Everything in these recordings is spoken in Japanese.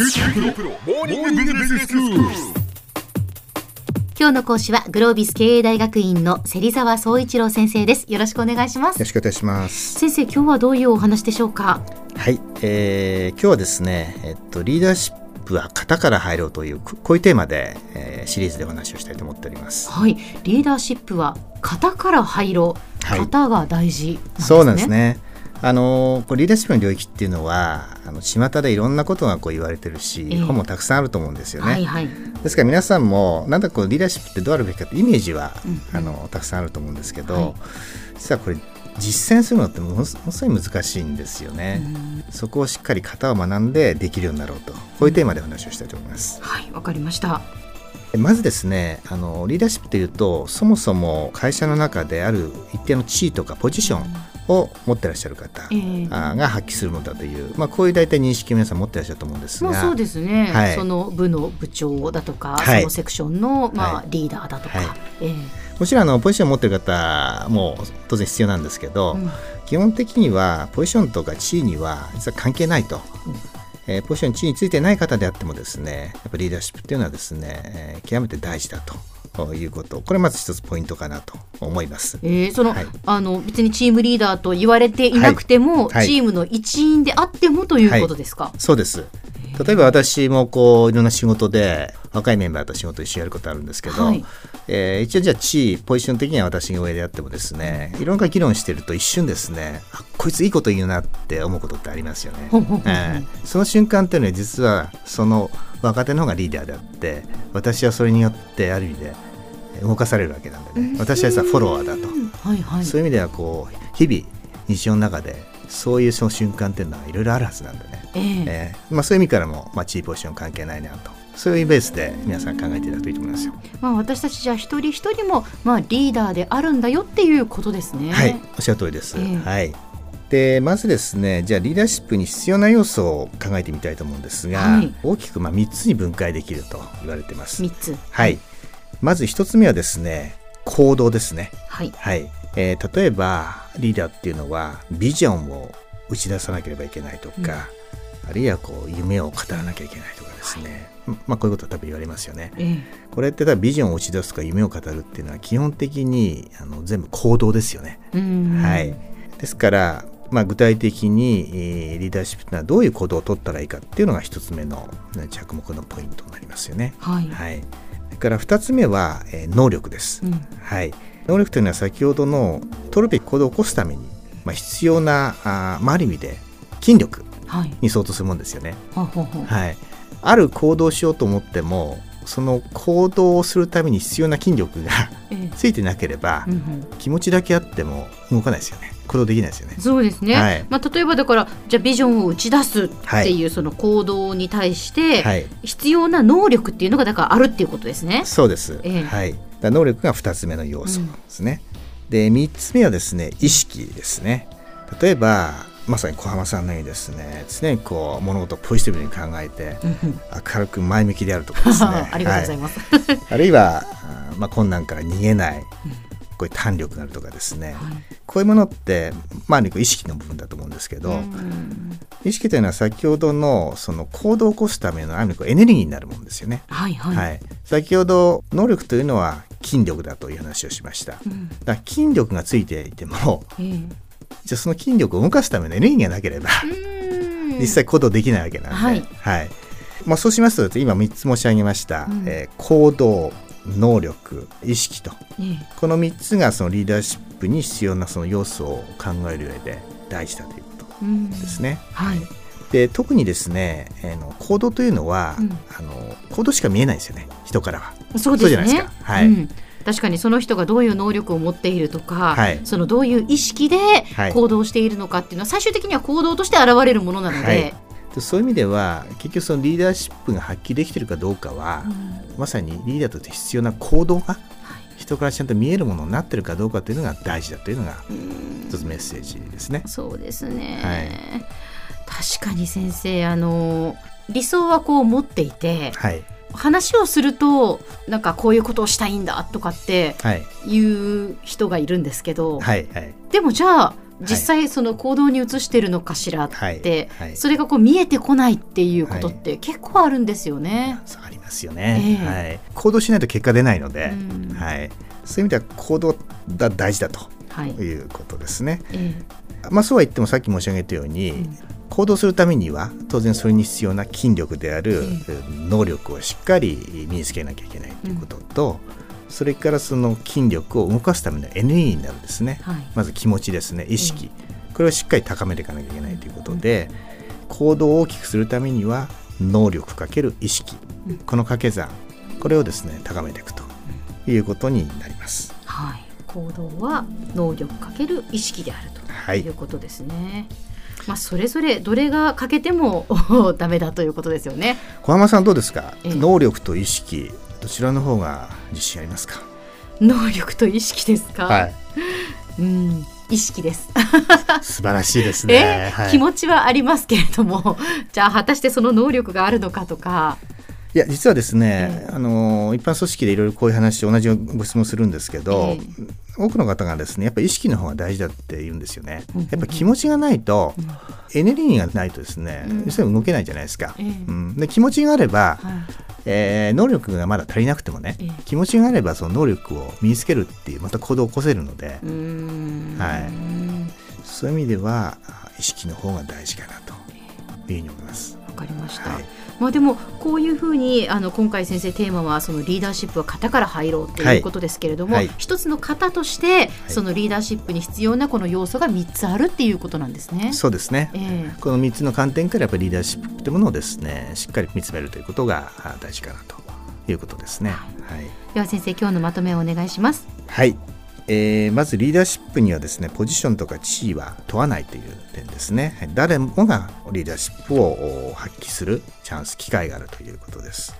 今日の講師はグロービス経営大学院の芹沢総一郎先生です。よろしくお願いします。よろしくお願いします。先生今日はどういうお話でしょうか？はい、えー、今日はですねえっとリーダーシップは型から入ろうというこういうテーマで、えー、シリーズでお話をしたいと思っております。はい。リーダーシップは型から入ろう、はい、型が大事、ね、そうなんですねあのこうリーダーシップの領域っていうのはあの巷でいろんなことがこう言われてるし、えー、本もたくさんあると思うんですよね。はいはい、ですから皆さんもなんだこうリーダーシップってどうあるべきかってイメージは、うん、あのたくさんあると思うんですけど、はい、実はこれ実践するのってものすごい難しいんですよね、うん、そこをしっかり型を学んでできるようになろうと。こういうテーマでお話をしたいと思います。はいわかりました。まずですねあのリーダーシップというとそもそも会社の中である一定の地位とかポジション、を持ってらっしゃる方が発揮するものだという、まあ、こういう大体認識を皆さん持ってらっしゃると思うんですが、まあ、そうですね、はい、その部の部長だとか、はい、そのセクションの、まあ、リーダーだとか。はい。えー、もちろんあのポジションを持ってる方も当然必要なんですけど、うん、基本的にはポジションとか地位には実は関係ないと。うん。えー、ポジション地位についてない方であってもですねやっぱリーダーシップっていうのはですね、えー、極めて大事だとということこれまず一つポイントかなと思います。えー、その、はい、あの別にチームリーダーと言われていなくても、はい、チームの一員であってもということですか？そうです。例えば私もこういろんな仕事で若いメンバーと仕事一緒やることあるんですけど、はい、えー、一応じゃあ地位ポジション的には私が上であってもですねいろんな議論してると一瞬ですねあこいついいこと言うなって思うことってありますよね。えー、その瞬間っていうのは実はその若手の方がリーダーであって私はそれによってある意味で動かされるわけなんでね、私はさフォロワーだと、はいはい、そういう意味ではこう日々日常の中でそういうその瞬間っていうのはいろいろあるはずなんでね、えー、えー、まあ、そういう意味からも、まあ、チーポジション関係ないなと。そういうベースで皆さん考えていただくといいと思いますよ。まあ、私たちじゃあ一人一人も、まあ、リーダーであるんだよっていうことですね。はい、おっしゃる通りです。えー、はい。でまずですねじゃあリーダーシップに必要な要素を考えてみたいと思うんですが、はい、大きくまあ3つに分解できると言われてます。3つ。はいまず一つ目はですね行動ですね。はい、はい。えー、例えばリーダーっていうのはビジョンを打ち出さなければいけないとか、うん、あるいはこう夢を語らなきゃいけないとかですね、はい、まあ、こういうことは多分言われますよね。えー、これって多分ビジョンを打ち出すとか夢を語るっていうのは基本的にあの全部行動ですよね。はい、ですからまあ、具体的に、えー、リーダーシップというのはどういう行動を取ったらいいかっていうのが一つ目の着目のポイントになりますよね。はい、はいから2つ目は、えー、能力です、うん、はい、能力というのは先ほどの取るべき行動を起こすために、まあ、必要なあ、まあ、ある意味で筋力に相当するもんですよね。はい、ある行動をしようと思ってもその行動をするために必要な筋力がついてなければ、気持ちだけあっても動かないですよね。行動できないですよね。そうですね。はい、まあ例えばだからじゃあビジョンを打ち出すっていうその行動に対して必要な能力っていうのがだからあるっていうことですね。そうです。えー、はい。能力が二つ目の要素ですね。うん、で三つ目はですね意識ですね。例えばまさに小浜さんのようにですね常にこう物事をポジティブに考えて明るく前向きであるとかですね ありがとうございます、はい、あるいは、まあ、困難から逃げない、こういう胆力があるとかですね、はい、こういうものってまあ意識の部分だと思うんですけど、意識というのは先ほどのその行動を起こすためのあるエネルギーになるもんですよね。はいはい、はい、先ほど能力というのは筋力だという話をしました。うん、だから筋力がついていても、えー、じゃあその筋力を動かすためのエネルギーがなければ実際行動できないわけなんで、はい、はい、まあ、そうしますと今3つ申し上げました、うん、えー、行動能力意識と、この3つがそのリーダーシップに必要なその要素を考える上で大事だということですね。はい、で特にですね、えー、の行動というのは、うん、あの行動しか見えないですよね。人からは。そうですね。じゃないですか。はい、うん。確かにその人がどういう能力を持っているとか、はい、そのどういう意識で行動しているのかっていうのは最終的には行動として現れるものなので、はいそういう意味では結局そのリーダーシップが発揮できているかどうかは、うん、まさにリーダーとして必要な行動が人からちゃんと見えるものになってるかどうかというのが大事だというのが一つメッセージですね。うそうですね、はい、確かに先生あの理想はこう持っていて、はい、話をするとなんかこういうことをしたいんだとかっていう人がいるんですけど、はいはい、でもじゃあ実際その行動に移してるのかしらって、はい。はい、それがこう見えてこないっていうことって結構あるんですよね。ありますよね、えー、はい、行動しないと結果出ないので、はい、そういう意味では行動が大事だと、い。うことですね。えー、まあ、そうは言ってもさっき申し上げたように、うん。行動するためには当然それに必要な筋力である能力をしっかり身につけなきゃいけないということと、それからその筋力を動かすためのエネルギーになるんですね、はい、まず気持ちですね。意識、これをしっかり高めていかなきゃいけないということで、行動を大きくするためには能力かける意識、この掛け算。これをですね高めていくということになります。はい、行動は能力かける意識であるとい。うことですね。はいまあ、それぞれどれが欠けても ダメだということですよね。小浜さんどうですか、え。能力と意識どちらの方が自信ありますか？能力と意識ですか、はい、うん意識です。素晴らしいですね、はい、気持ちはありますけれども。じゃあ果たしてその能力があるのかとかいや実はですね、えー、あの一般組織でいろいろこういう話同じご質問するんですけど、えー、多くの方がですねやっぱり意識の方が大事だって言うんですよね。やっぱ気持ちがないと、うん、エネルギーがないとですね、うん、そう動けないじゃないですか。えー、うん、で気持ちがあれば、はい、えー、能力がまだ足りなくてもね、気持ちがあればその能力を身につけるっていうまた行動を起こせるので、はい、そういう意味では意識の方が大事かなというふうに思います。わかりました。はいまあ、でもこういうふうにあの今回先生テーマはそのリーダーシップは型から入ろうということですけれども、はい。はい、一つの型としてそのリーダーシップに必要なこの要素が3つあるっていうことなんですね。そうですね、えー、この3つの観点からやっぱりリーダーシップというものをですねしっかり見つめるということが大事かなということですね。はい、では先生今日のまとめをお願いします。はいえー、まずリーダーシップにはですねポジションとか地位は問わないという点ですね。誰もがリーダーシップを発揮するチャンス機会があるということです。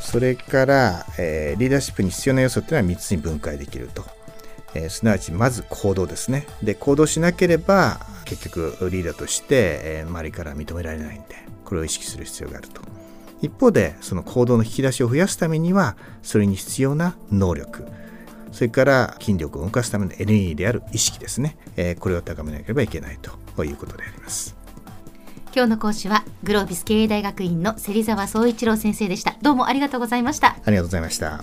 それから、えー、リーダーシップに必要な要素というのは3つに分解できると、えー、すなわちまず行動ですね。で行動しなければ結局リーダーとして、え周りから認められないんでこれを意識する必要があると。一方でその行動の引き出しを増やすためにはそれに必要な能力。それから筋力を動かすためのエネルギーである意識ですね、えー、これを高めなければいけないと。いうことであります。今日の講師はグロービス経営大学院の芹沢総一郎先生でした。どうもありがとうございました。ありがとうございました